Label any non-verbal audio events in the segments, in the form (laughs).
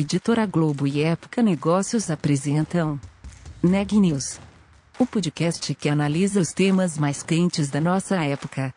Editora Globo e Época Negócios apresentam Neg News, o podcast que analisa os temas mais quentes da nossa época.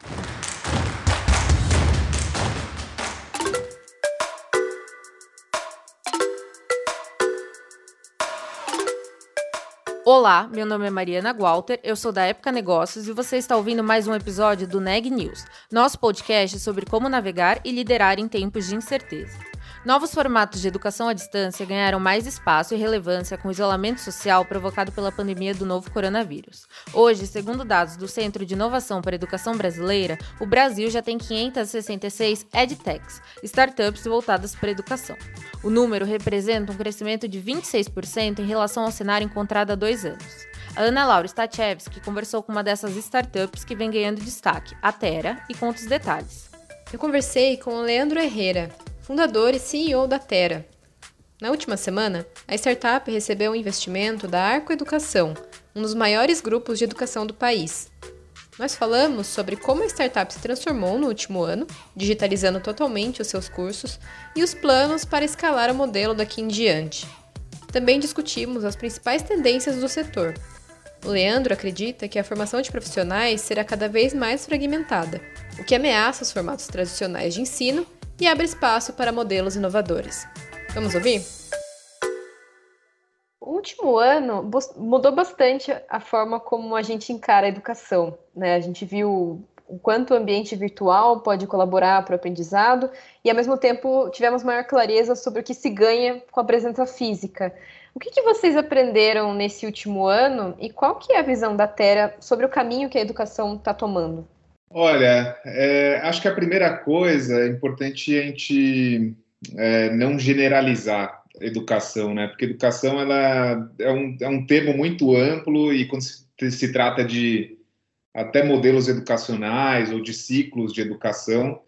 Olá, meu nome é Mariana Walter, eu sou da Época Negócios e você está ouvindo mais um episódio do Neg News, nosso podcast sobre como navegar e liderar em tempos de incerteza. Novos formatos de educação à distância ganharam mais espaço e relevância com o isolamento social provocado pela pandemia do novo coronavírus. Hoje, segundo dados do Centro de Inovação para a Educação Brasileira, o Brasil já tem 566 EdTechs, startups voltadas para a educação. O número representa um crescimento de 26% em relação ao cenário encontrado há dois anos. A Ana Laura Stachewski conversou com uma dessas startups que vem ganhando destaque, a Terra, e conta os detalhes. Eu conversei com o Leandro Herrera, fundador e CEO da Terra. Na última semana, a startup recebeu um investimento da Arco Educação, um dos maiores grupos de educação do país. Nós falamos sobre como a startup se transformou no último ano, digitalizando totalmente os seus cursos e os planos para escalar o modelo daqui em diante. Também discutimos as principais tendências do setor. O Leandro acredita que a formação de profissionais será cada vez mais fragmentada, o que ameaça os formatos tradicionais de ensino e abre espaço para modelos inovadores. Vamos ouvir? O último ano mudou bastante a forma como a gente encara a educação. Né? A gente viu o quanto o ambiente virtual pode colaborar para o aprendizado e, ao mesmo tempo, tivemos maior clareza sobre o que se ganha com a presença física. O que, que vocês aprenderam nesse último ano e qual que é a visão da Terra sobre o caminho que a educação está tomando? Olha, é, acho que a primeira coisa é importante a gente é, não generalizar educação, né? Porque educação ela é um, é um termo muito amplo e quando se, se trata de até modelos educacionais ou de ciclos de educação,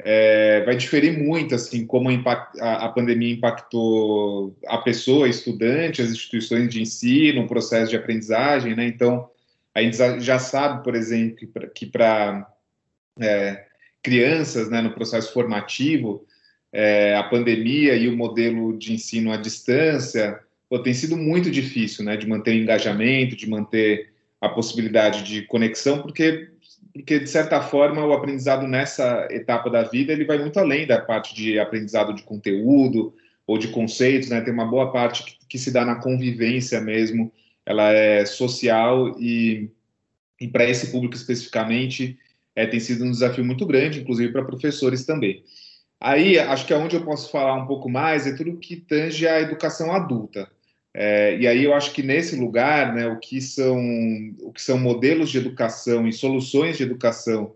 é, vai diferir muito assim como a, a, pandemia impactou a pessoa, estudante, as instituições de ensino, o processo de aprendizagem, né? Então a gente já sabe, por exemplo, que para é, crianças né, no processo formativo, é, a pandemia e o modelo de ensino à distância pô, tem sido muito difícil né, de manter o engajamento, de manter a possibilidade de conexão, porque, porque, de certa forma, o aprendizado nessa etapa da vida ele vai muito além da parte de aprendizado de conteúdo ou de conceitos, né? tem uma boa parte que, que se dá na convivência mesmo, ela é social e, e para esse público especificamente é, tem sido um desafio muito grande, inclusive para professores também. Aí, acho que é onde eu posso falar um pouco mais é tudo que tange a educação adulta. É, e aí eu acho que nesse lugar, né, o que são o que são modelos de educação e soluções de educação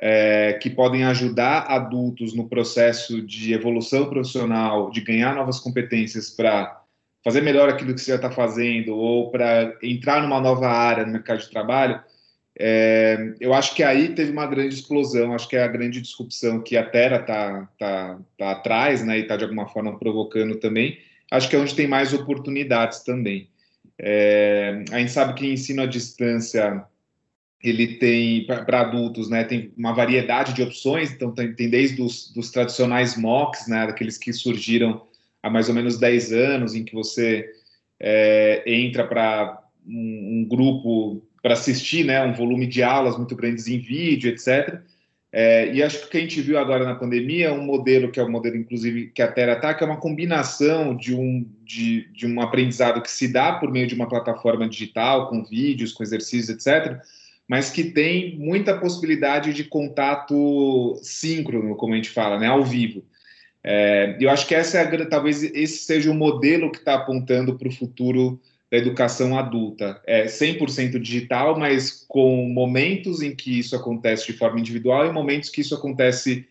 é, que podem ajudar adultos no processo de evolução profissional, de ganhar novas competências para fazer melhor aquilo que você já está fazendo ou para entrar numa nova área no mercado de trabalho, é, eu acho que aí teve uma grande explosão, acho que é a grande disrupção que a Terra está tá, tá atrás, né, e está de alguma forma provocando também. Acho que é onde tem mais oportunidades também. É, a gente sabe que ensino à distância ele tem para adultos, né, tem uma variedade de opções, então tem, tem desde os dos tradicionais MOOCs, né, daqueles que surgiram há mais ou menos 10 anos, em que você é, entra para um, um, grupo para assistir, né, um volume de aulas muito grandes em vídeo, etc. É, e acho que o que a gente viu agora na pandemia é um modelo que é o um modelo, inclusive, que a Terra está, que é uma combinação de um, de, de um aprendizado que se dá por meio de uma plataforma digital, com vídeos, com exercícios, etc., mas que tem muita possibilidade de contato síncrono, como a gente fala, né, ao vivo. É, eu acho que essa é a, talvez esse seja o modelo que está apontando para o futuro da educação adulta. É 100% digital, mas com momentos em que isso acontece de forma individual e momentos que isso acontece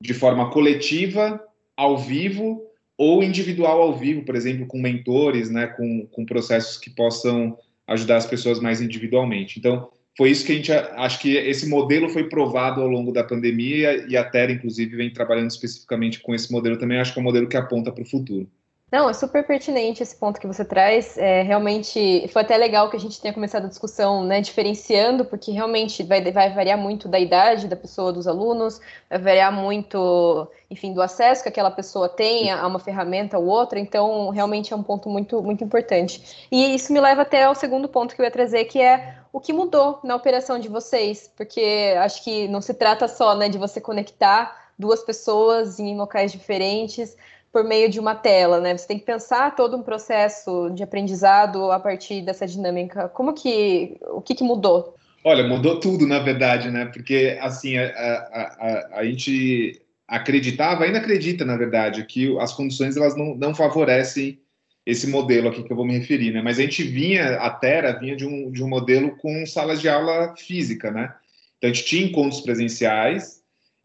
de forma coletiva, ao vivo, ou individual ao vivo, por exemplo, com mentores, né, com, com processos que possam ajudar as pessoas mais individualmente. Então, foi isso que a gente acho que esse modelo foi provado ao longo da pandemia e a Terra, inclusive, vem trabalhando especificamente com esse modelo também. Acho que é um modelo que aponta para o futuro. Não, é super pertinente esse ponto que você traz. É, realmente foi até legal que a gente tenha começado a discussão, né, diferenciando, porque realmente vai, vai variar muito da idade da pessoa, dos alunos, vai variar muito, enfim, do acesso que aquela pessoa tem a uma ferramenta ou outra. Então, realmente é um ponto muito, muito importante. E isso me leva até ao segundo ponto que eu ia trazer, que é o que mudou na operação de vocês, porque acho que não se trata só, né, de você conectar duas pessoas em locais diferentes por meio de uma tela, né? Você tem que pensar todo um processo de aprendizado a partir dessa dinâmica. Como que, o que, que mudou? Olha, mudou tudo, na verdade, né? Porque, assim, a, a, a, a gente acreditava, ainda acredita, na verdade, que as condições elas não, não favorecem esse modelo aqui que eu vou me referir, né? Mas a gente vinha, a Terra vinha de um, de um modelo com salas de aula física, né? Então a gente tinha encontros presenciais,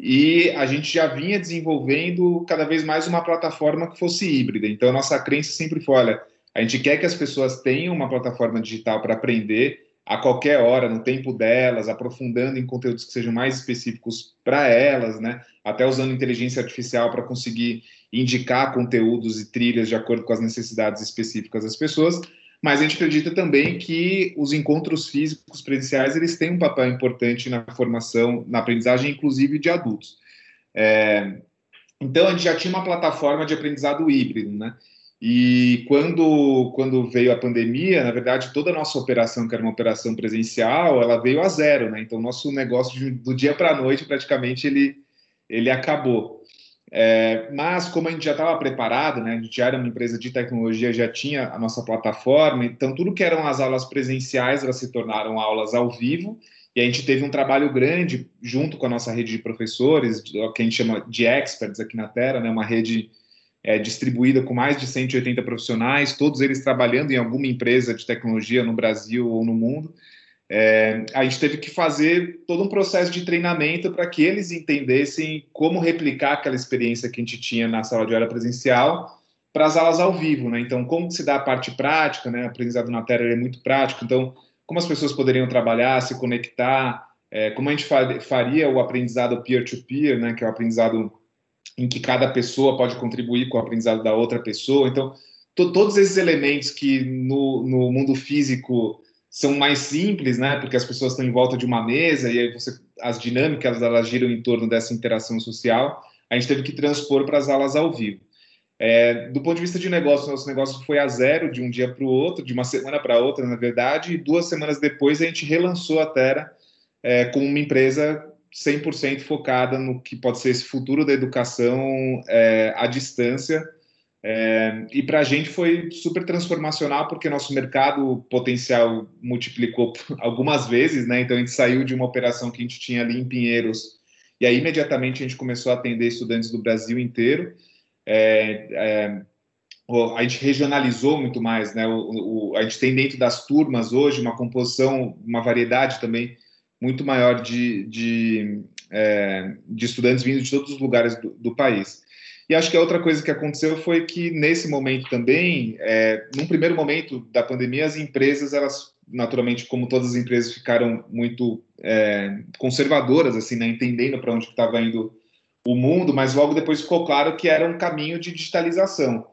e a gente já vinha desenvolvendo cada vez mais uma plataforma que fosse híbrida. Então, a nossa crença sempre foi: olha, a gente quer que as pessoas tenham uma plataforma digital para aprender a qualquer hora, no tempo delas, aprofundando em conteúdos que sejam mais específicos para elas, né? Até usando inteligência artificial para conseguir indicar conteúdos e trilhas de acordo com as necessidades específicas das pessoas mas a gente acredita também que os encontros físicos presenciais eles têm um papel importante na formação, na aprendizagem, inclusive de adultos. É, então a gente já tinha uma plataforma de aprendizado híbrido, né? E quando, quando veio a pandemia, na verdade, toda a nossa operação, que era uma operação presencial, ela veio a zero, né? Então, nosso negócio do dia para a noite, praticamente, ele, ele acabou. É, mas como a gente já estava preparado, né, a gente já era uma empresa de tecnologia, já tinha a nossa plataforma, então tudo que eram as aulas presenciais, elas se tornaram aulas ao vivo, e a gente teve um trabalho grande junto com a nossa rede de professores, que a gente chama de experts aqui na Terra, né, uma rede é, distribuída com mais de 180 profissionais, todos eles trabalhando em alguma empresa de tecnologia no Brasil ou no mundo, é, a gente teve que fazer todo um processo de treinamento para que eles entendessem como replicar aquela experiência que a gente tinha na sala de aula presencial para as aulas ao vivo, né? Então, como se dá a parte prática, né? O aprendizado na Terra é muito prático, então, como as pessoas poderiam trabalhar, se conectar, é, como a gente faria o aprendizado peer-to-peer, -peer, né? Que é o aprendizado em que cada pessoa pode contribuir com o aprendizado da outra pessoa. Então, todos esses elementos que no, no mundo físico são mais simples, né? Porque as pessoas estão em volta de uma mesa e aí você, as dinâmicas elas giram em torno dessa interação social. A gente teve que transpor para as aulas ao vivo. É, do ponto de vista de negócio, nosso negócio foi a zero de um dia para o outro, de uma semana para outra, na verdade, e duas semanas depois a gente relançou a Terra é, como uma empresa 100% focada no que pode ser esse futuro da educação é, à distância, é, e para a gente foi super transformacional, porque nosso mercado potencial multiplicou (laughs) algumas vezes, né? Então a gente saiu de uma operação que a gente tinha ali em Pinheiros, e aí imediatamente a gente começou a atender estudantes do Brasil inteiro. É, é, a gente regionalizou muito mais, né? O, o, a gente tem dentro das turmas hoje uma composição, uma variedade também muito maior de, de, é, de estudantes vindo de todos os lugares do, do país. E acho que a outra coisa que aconteceu foi que, nesse momento também, é, num primeiro momento da pandemia, as empresas, elas, naturalmente, como todas as empresas, ficaram muito é, conservadoras, assim, né, entendendo para onde estava indo o mundo, mas logo depois ficou claro que era um caminho de digitalização.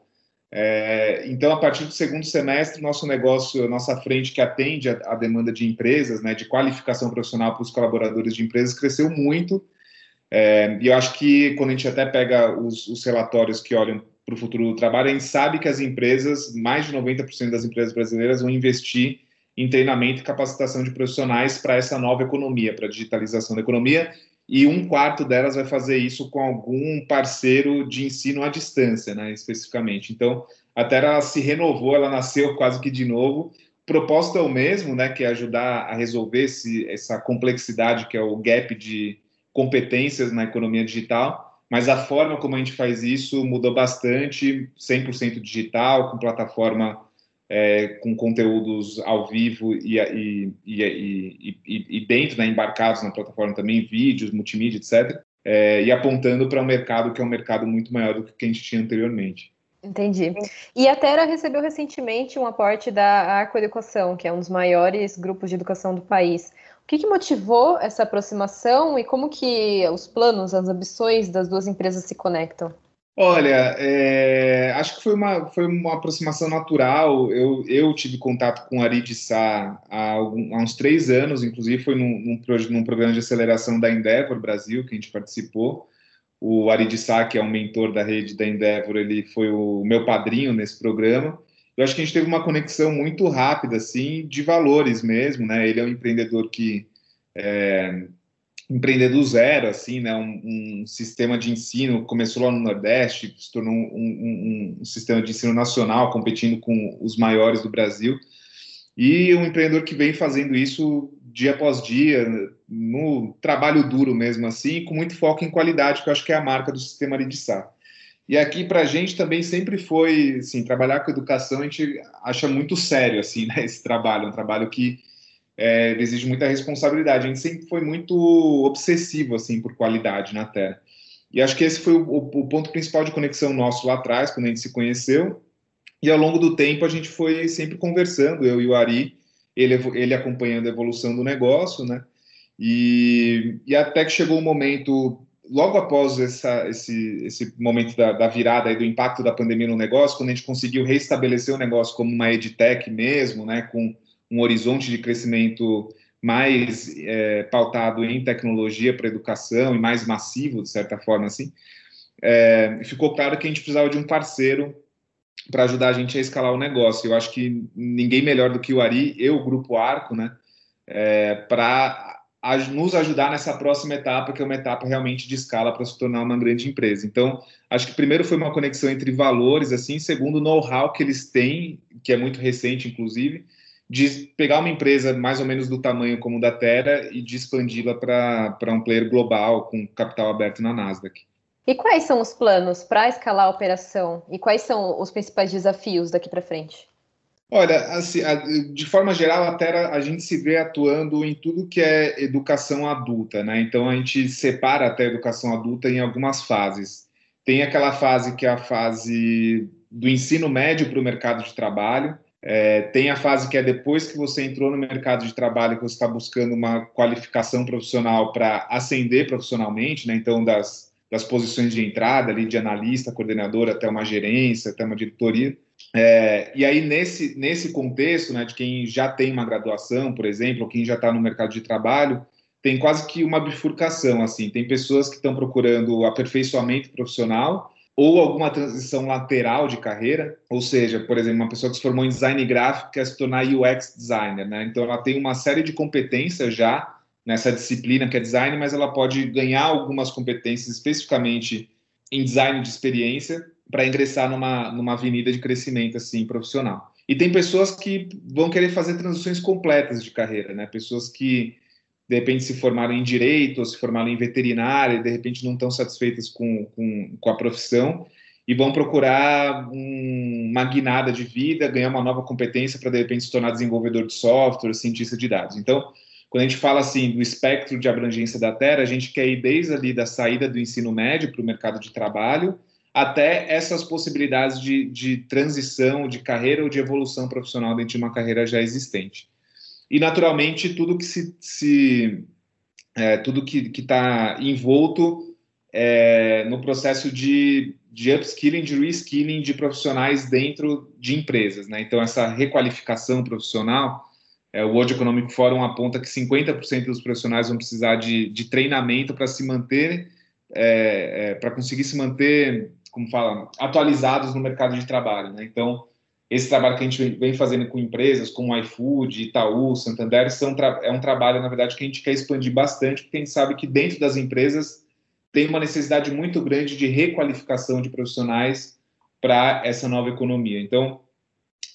É, então, a partir do segundo semestre, nosso negócio, nossa frente que atende a, a demanda de empresas, né, de qualificação profissional para os colaboradores de empresas, cresceu muito é, e eu acho que quando a gente até pega os, os relatórios que olham para o futuro do trabalho, a gente sabe que as empresas, mais de 90% das empresas brasileiras vão investir em treinamento e capacitação de profissionais para essa nova economia, para a digitalização da economia, e um quarto delas vai fazer isso com algum parceiro de ensino à distância, né, especificamente. Então, a ela se renovou, ela nasceu quase que de novo. O propósito é o mesmo, né, que é ajudar a resolver esse, essa complexidade que é o gap de competências na economia digital, mas a forma como a gente faz isso mudou bastante, 100% digital, com plataforma é, com conteúdos ao vivo e, e, e, e, dentro, né, embarcados na plataforma também, vídeos, multimídia, etc. É, e apontando para um mercado que é um mercado muito maior do que a gente tinha anteriormente. Entendi. E a Terra recebeu recentemente um aporte da Arco Educação, que é um dos maiores grupos de educação do país que, que motivou essa aproximação e como que os planos, as ambições das duas empresas se conectam? Olha, é, acho que foi uma, foi uma aproximação natural. Eu, eu tive contato com Ari de Sá há, algum, há, uns três anos, inclusive foi num, num, num, programa de aceleração da Endeavor Brasil, que a gente participou. O Ari de Sá, que é um mentor da rede da Endeavor, ele foi o meu padrinho nesse programa. Eu acho que a gente teve uma conexão muito rápida, assim, de valores mesmo, né? Ele é um empreendedor que é, do zero, assim, né? Um, um, sistema de ensino começou lá no Nordeste, se tornou um, um, um, sistema de ensino nacional, competindo com os maiores do Brasil. E um empreendedor que vem fazendo isso dia após dia, no trabalho duro mesmo assim, com muito foco em qualidade, que eu acho que é a marca do sistema Lidissá. E aqui para a gente também sempre foi, assim, trabalhar com educação a gente acha muito sério, assim, (laughs) né, esse trabalho, um trabalho que é, exige muita responsabilidade. A gente sempre foi muito obsessivo assim por qualidade na Terra. E acho que esse foi o, o, ponto principal de conexão nosso lá atrás, quando a gente se conheceu. E ao longo do tempo a gente foi sempre conversando, eu e o Ari, ele, ele acompanhando a evolução do negócio, né? E, e até que chegou o um momento, logo após essa, esse, esse momento da, da virada e do impacto da pandemia no negócio, quando a gente conseguiu restabelecer o negócio como uma edtech mesmo, né? Com um horizonte de crescimento mais é, pautado em tecnologia para educação e mais massivo, de certa forma, assim, é, ficou claro que a gente precisava de um parceiro para ajudar a gente a escalar o negócio. Eu acho que ninguém melhor do que o Ari e o Grupo Arco, né, é, para nos ajudar nessa próxima etapa, que é uma etapa realmente de escala para se tornar uma grande empresa. Então, acho que primeiro foi uma conexão entre valores, assim, segundo know-how que eles têm, que é muito recente, inclusive, de pegar uma empresa mais ou menos do tamanho como da Terra e de expandi-la para um player global com capital aberto na Nasdaq. E quais são os planos para escalar a operação e quais são os principais desafios daqui para frente? Olha, assim, de forma geral, a a gente se vê atuando em tudo que é educação adulta, né? Então a gente separa até a educação adulta em algumas fases. Tem aquela fase que é a fase do ensino médio para o mercado de trabalho, é, tem a fase que é depois que você entrou no mercado de trabalho, que você está buscando uma qualificação profissional para ascender profissionalmente, né? Então, das, das posições de entrada ali, de analista, coordenador, até uma gerência, até uma diretoria. É, e aí, nesse, nesse contexto, né, de quem já tem uma graduação, por exemplo, ou quem já está no mercado de trabalho, tem quase que uma bifurcação, assim. Tem pessoas que estão procurando aperfeiçoamento profissional ou alguma transição lateral de carreira, ou seja, por exemplo, uma pessoa que se formou em design gráfico quer se tornar UX designer, né? Então ela tem uma série de competências já nessa disciplina que é design, mas ela pode ganhar algumas competências especificamente em design de experiência para ingressar numa, numa avenida de crescimento assim profissional. E tem pessoas que vão querer fazer transições completas de carreira, né? Pessoas que de repente se formaram em direito ou se formaram em veterinária e de repente não estão satisfeitas com, com, com a profissão e vão procurar um, uma guinada de vida, ganhar uma nova competência para de repente se tornar desenvolvedor de software, cientista de dados. Então, quando a gente fala assim do espectro de abrangência da Terra, a gente quer ir desde ali da saída do ensino médio para o mercado de trabalho até essas possibilidades de, de transição de carreira ou de evolução profissional dentro de uma carreira já existente e naturalmente tudo que se, se é, tudo que está envolto é, no processo de, de upskilling, de reskilling de profissionais dentro de empresas, né? Então essa requalificação profissional, é, o World Economic Forum aponta que 50% dos profissionais vão precisar de, de treinamento para se manter, é, é para conseguir se manter, como fala, atualizados no mercado de trabalho, né? Então esse trabalho que a gente vem fazendo com empresas como iFood, Itaú, Santander, são, é um trabalho, na verdade, que a gente quer expandir bastante, porque a gente sabe que dentro das empresas tem uma necessidade muito grande de requalificação de profissionais para essa nova economia. Então,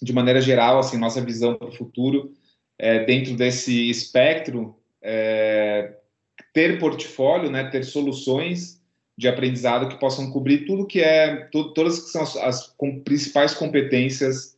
de maneira geral, assim, nossa visão para o futuro, é, dentro desse espectro, é, ter portfólio, né, ter soluções de aprendizado que possam cobrir tudo que é, todas que são as, as com, principais competências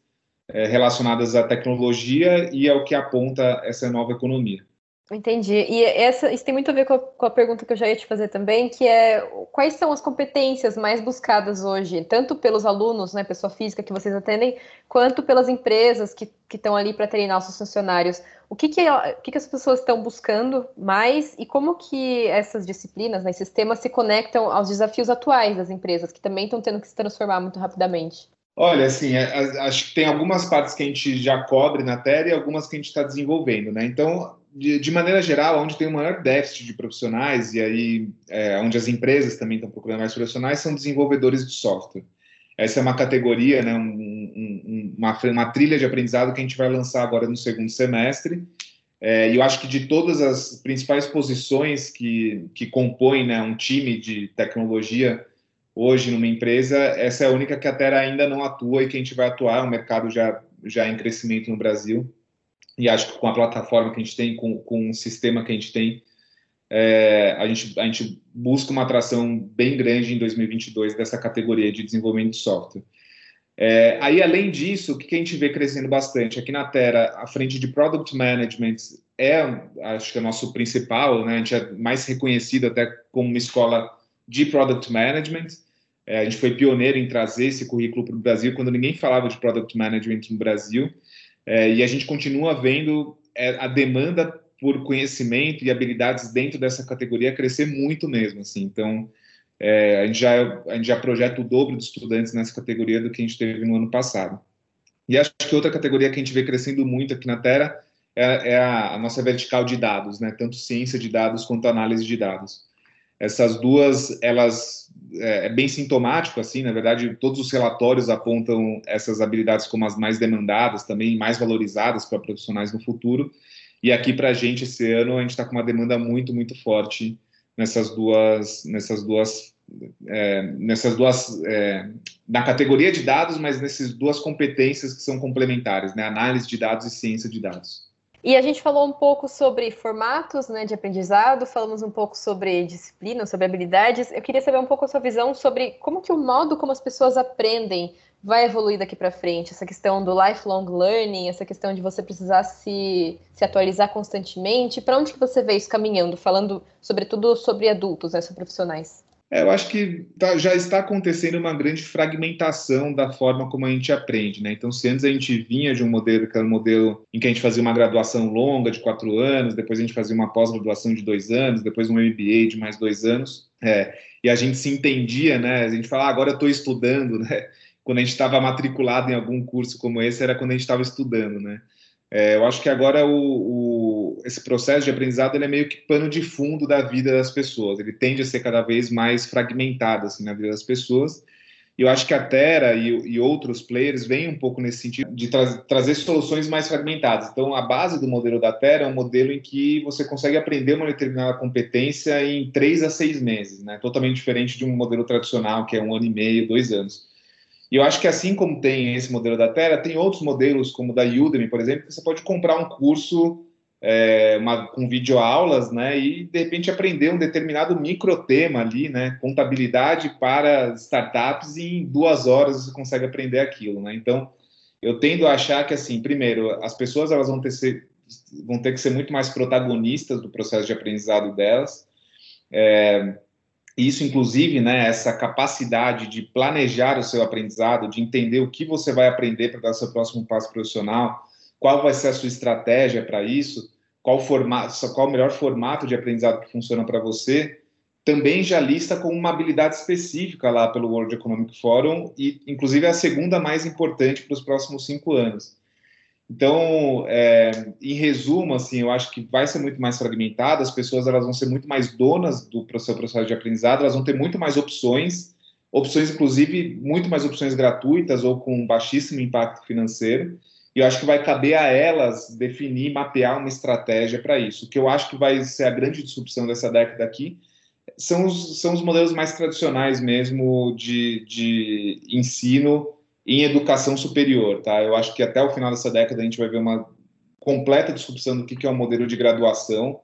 é, relacionadas à tecnologia e ao que aponta essa nova economia. Entendi. E essa, isso tem muito a ver com a, com a, pergunta que eu já ia te fazer também, que é quais são as competências mais buscadas hoje, tanto pelos alunos, né, pessoa física que vocês atendem, quanto pelas empresas que estão ali para treinar os seus funcionários. O que, que, é, o que, que as pessoas estão buscando mais e como que essas disciplinas, né, esses temas se conectam aos desafios atuais das empresas, que também estão tendo que se transformar muito rapidamente? Olha, assim, é, acho que tem algumas partes que a gente já cobre na TED e algumas que a gente está desenvolvendo, né? Então, de, de, maneira geral, onde tem o maior déficit de profissionais, e aí é, onde as empresas também estão procurando mais profissionais, são desenvolvedores de software. Essa é uma categoria, né, um, um, uma, uma, trilha de aprendizado que a gente vai lançar agora no segundo semestre. É, e eu acho que de todas as principais posições que, que compõem né, um time de tecnologia hoje numa empresa, essa é a única que a Terra ainda não atua e que a gente vai atuar. O mercado já, já é em crescimento no Brasil e acho que com a plataforma que a gente tem, com, com o sistema que a gente tem, é, a, gente, a gente busca uma atração bem grande em 2022 dessa categoria de desenvolvimento de software. É, aí, além disso, o que a gente vê crescendo bastante? Aqui na Terra, a frente de Product Management é, acho que é nosso principal, né? a gente é mais reconhecido até como uma escola de Product Management. É, a gente foi pioneiro em trazer esse currículo para o Brasil, quando ninguém falava de Product Management no Brasil. É, e a gente continua vendo é, a demanda por conhecimento e habilidades dentro dessa categoria crescer muito mesmo, assim. Então, é, a, gente já, a gente já projeta o dobro de estudantes nessa categoria do que a gente teve no ano passado. E acho que outra categoria que a gente vê crescendo muito aqui na Terra é, é a, a, nossa vertical de dados, né? Tanto ciência de dados quanto análise de dados. Essas duas, elas é, é, bem sintomático, assim, na verdade, todos os relatórios apontam essas habilidades como as mais demandadas, também mais valorizadas para profissionais no futuro. E aqui para a gente esse ano a gente está com uma demanda muito, muito forte nessas duas, nessas duas, é, nessas duas, é, na categoria de dados, mas nessas duas competências que são complementares, né? Análise de dados e ciência de dados. E a gente falou um pouco sobre formatos né, de aprendizado, falamos um pouco sobre disciplina, sobre habilidades. Eu queria saber um pouco a sua visão sobre como que o modo como as pessoas aprendem vai evoluir daqui para frente. Essa questão do lifelong learning, essa questão de você precisar se, se atualizar constantemente. Para onde que você vê isso caminhando? Falando, sobretudo, sobre adultos, né, sobre profissionais. É, eu acho que tá, já está acontecendo uma grande fragmentação da forma como a gente aprende, né? Então, se antes a gente vinha de um modelo que era um modelo em que a gente fazia uma graduação longa de quatro anos, depois a gente fazia uma pós-graduação de dois anos, depois um MBA de mais dois anos, é, e a gente se entendia, né? A gente fala, ah, agora eu estou estudando, (laughs) né? Quando a gente estava matriculado em algum curso como esse, era quando a gente estava estudando, né? É, eu acho que agora o, o, esse processo de aprendizado ele é meio que pano de fundo da vida das pessoas. Ele tende a ser cada vez mais fragmentado assim, na vida das pessoas. E eu acho que a Terra e, e outros players vêm um pouco nesse sentido de tra trazer soluções mais fragmentadas. Então, a base do modelo da Terra é um modelo em que você consegue aprender uma determinada competência em três a seis meses, né? totalmente diferente de um modelo tradicional, que é um ano e meio, dois anos. E eu acho que assim como tem esse modelo da Terra, tem outros modelos, como o da Udemy, por exemplo, que você pode comprar um curso é, uma, com videoaulas, né, e de repente aprender um determinado microtema ali, né, contabilidade para startups, e em duas horas você consegue aprender aquilo, né. Então, eu tendo a achar que, assim, primeiro, as pessoas elas vão ter, ser, vão ter que ser muito mais protagonistas do processo de aprendizado delas. É, isso, inclusive, né, essa capacidade de planejar o seu aprendizado, de entender o que você vai aprender para dar seu próximo passo profissional, qual vai ser a sua estratégia para isso, qual, formato, qual o melhor formato de aprendizado que funciona para você, também já lista como uma habilidade específica lá pelo World Economic Forum e, inclusive, é a segunda mais importante para os próximos cinco anos. Então, é, em resumo, assim, eu acho que vai ser muito mais fragmentado, as pessoas elas vão ser muito mais donas do seu processo de aprendizado, elas vão ter muito mais opções, opções, inclusive, muito mais opções gratuitas ou com baixíssimo impacto financeiro, e eu acho que vai caber a elas definir, mapear uma estratégia para isso. O que eu acho que vai ser a grande disrupção dessa década aqui são os, são os modelos mais tradicionais mesmo de, de ensino em educação superior, tá? Eu acho que até o final dessa década a gente vai ver uma completa disrupção do que é o um modelo de graduação.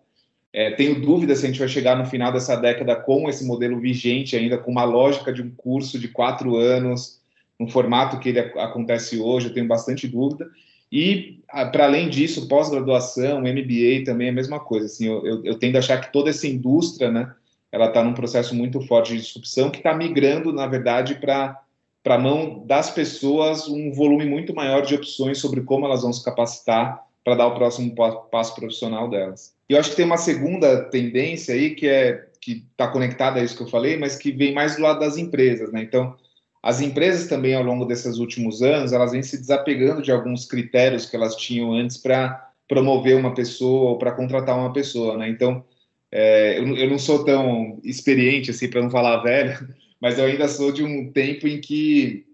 É, tenho dúvida se a gente vai chegar no final dessa década com esse modelo vigente ainda, com uma lógica de um curso de quatro anos, no formato que ele acontece hoje, eu tenho bastante dúvida. E, para além disso, pós-graduação, MBA também é a mesma coisa. Assim, eu, eu, eu tendo a achar que toda essa indústria, né, ela está num processo muito forte de disrupção que está migrando, na verdade, para a mão das pessoas um volume muito maior de opções sobre como elas vão se capacitar para dar o próximo passo profissional delas. E eu acho que tem uma segunda tendência aí que é que está conectada a isso que eu falei, mas que vem mais do lado das empresas, né? Então, as empresas também ao longo desses últimos anos, elas vêm se desapegando de alguns critérios que elas tinham antes para promover uma pessoa ou para contratar uma pessoa, né? Então, é, eu, eu, não sou tão experiente assim para não falar (laughs) velho, mas eu ainda sou de um tempo em que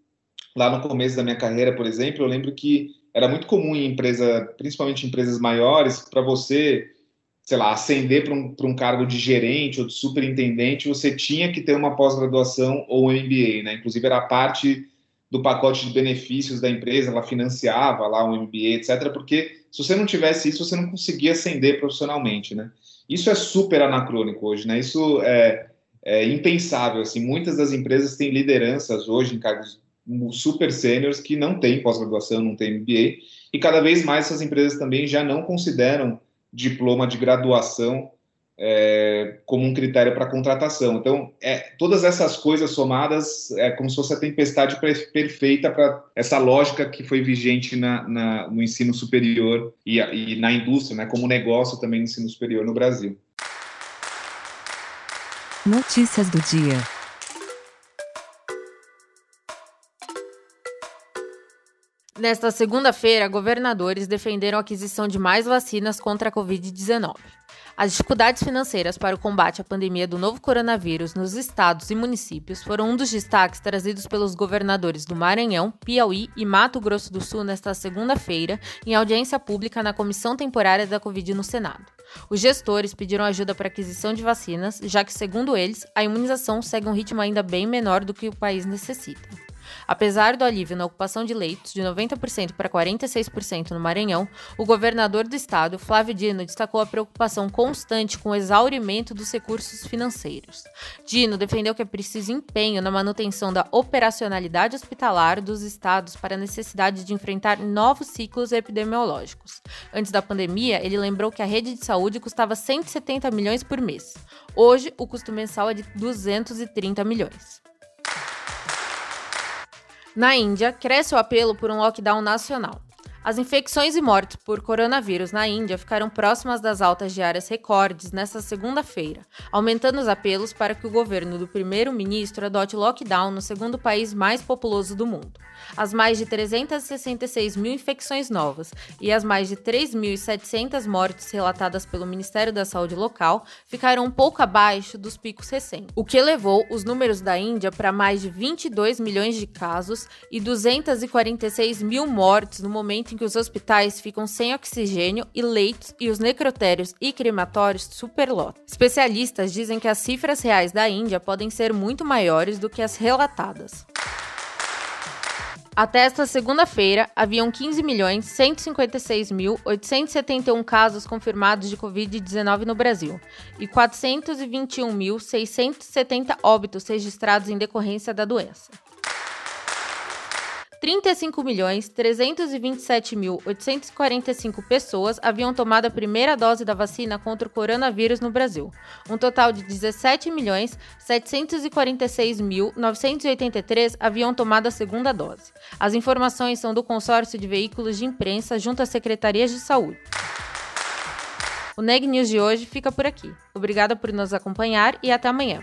lá no começo da minha carreira, por exemplo, eu lembro que era muito comum em empresa, principalmente em empresas maiores, para você, sei lá, ascender para um, um cargo de gerente ou de superintendente, você tinha que ter uma pós-graduação ou um MBA, né? Inclusive era parte do pacote de benefícios da empresa, ela financiava lá um MBA, etc. Porque se você não tivesse isso, você não conseguia ascender profissionalmente, né? Isso é super anacrônico hoje, né? Isso é, é impensável, assim. Muitas das empresas têm lideranças hoje em cargos super sêniores que não têm pós-graduação, não têm MBA, e cada vez mais essas empresas também já não consideram diploma de graduação é, como um critério para contratação. Então, é, todas essas coisas somadas é como se fosse a tempestade perfeita para essa lógica que foi vigente na, na, no ensino superior e, e na indústria, né, como negócio também no ensino superior no Brasil. Notícias do dia. Nesta segunda-feira, governadores defenderam a aquisição de mais vacinas contra a Covid-19. As dificuldades financeiras para o combate à pandemia do novo coronavírus nos estados e municípios foram um dos destaques trazidos pelos governadores do Maranhão, Piauí e Mato Grosso do Sul nesta segunda-feira, em audiência pública na Comissão Temporária da Covid no Senado. Os gestores pediram ajuda para aquisição de vacinas, já que, segundo eles, a imunização segue um ritmo ainda bem menor do que o país necessita. Apesar do alívio na ocupação de leitos de 90% para 46% no Maranhão, o governador do estado, Flávio Dino, destacou a preocupação constante com o exaurimento dos recursos financeiros. Dino defendeu que é preciso empenho na manutenção da operacionalidade hospitalar dos estados para a necessidade de enfrentar novos ciclos epidemiológicos. Antes da pandemia, ele lembrou que a rede de saúde custava 170 milhões por mês. Hoje, o custo mensal é de 230 milhões. Na Índia, cresce o apelo por um lockdown nacional. As infecções e mortes por coronavírus na Índia ficaram próximas das altas diárias recordes nesta segunda-feira, aumentando os apelos para que o governo do primeiro-ministro adote lockdown no segundo país mais populoso do mundo. As mais de 366 mil infecções novas e as mais de 3.700 mortes relatadas pelo Ministério da Saúde local ficaram um pouco abaixo dos picos recentes, o que elevou os números da Índia para mais de 22 milhões de casos e 246 mil mortes no momento em que os hospitais ficam sem oxigênio e leitos e os necrotérios e crematórios superlotam. Especialistas dizem que as cifras reais da Índia podem ser muito maiores do que as relatadas. Até esta segunda-feira, haviam 15.156.871 casos confirmados de Covid-19 no Brasil e 421.670 óbitos registrados em decorrência da doença. 35.327.845 pessoas haviam tomado a primeira dose da vacina contra o coronavírus no Brasil. Um total de 17.746.983 haviam tomado a segunda dose. As informações são do consórcio de veículos de imprensa junto às secretarias de saúde. O Neg News de hoje fica por aqui. Obrigada por nos acompanhar e até amanhã.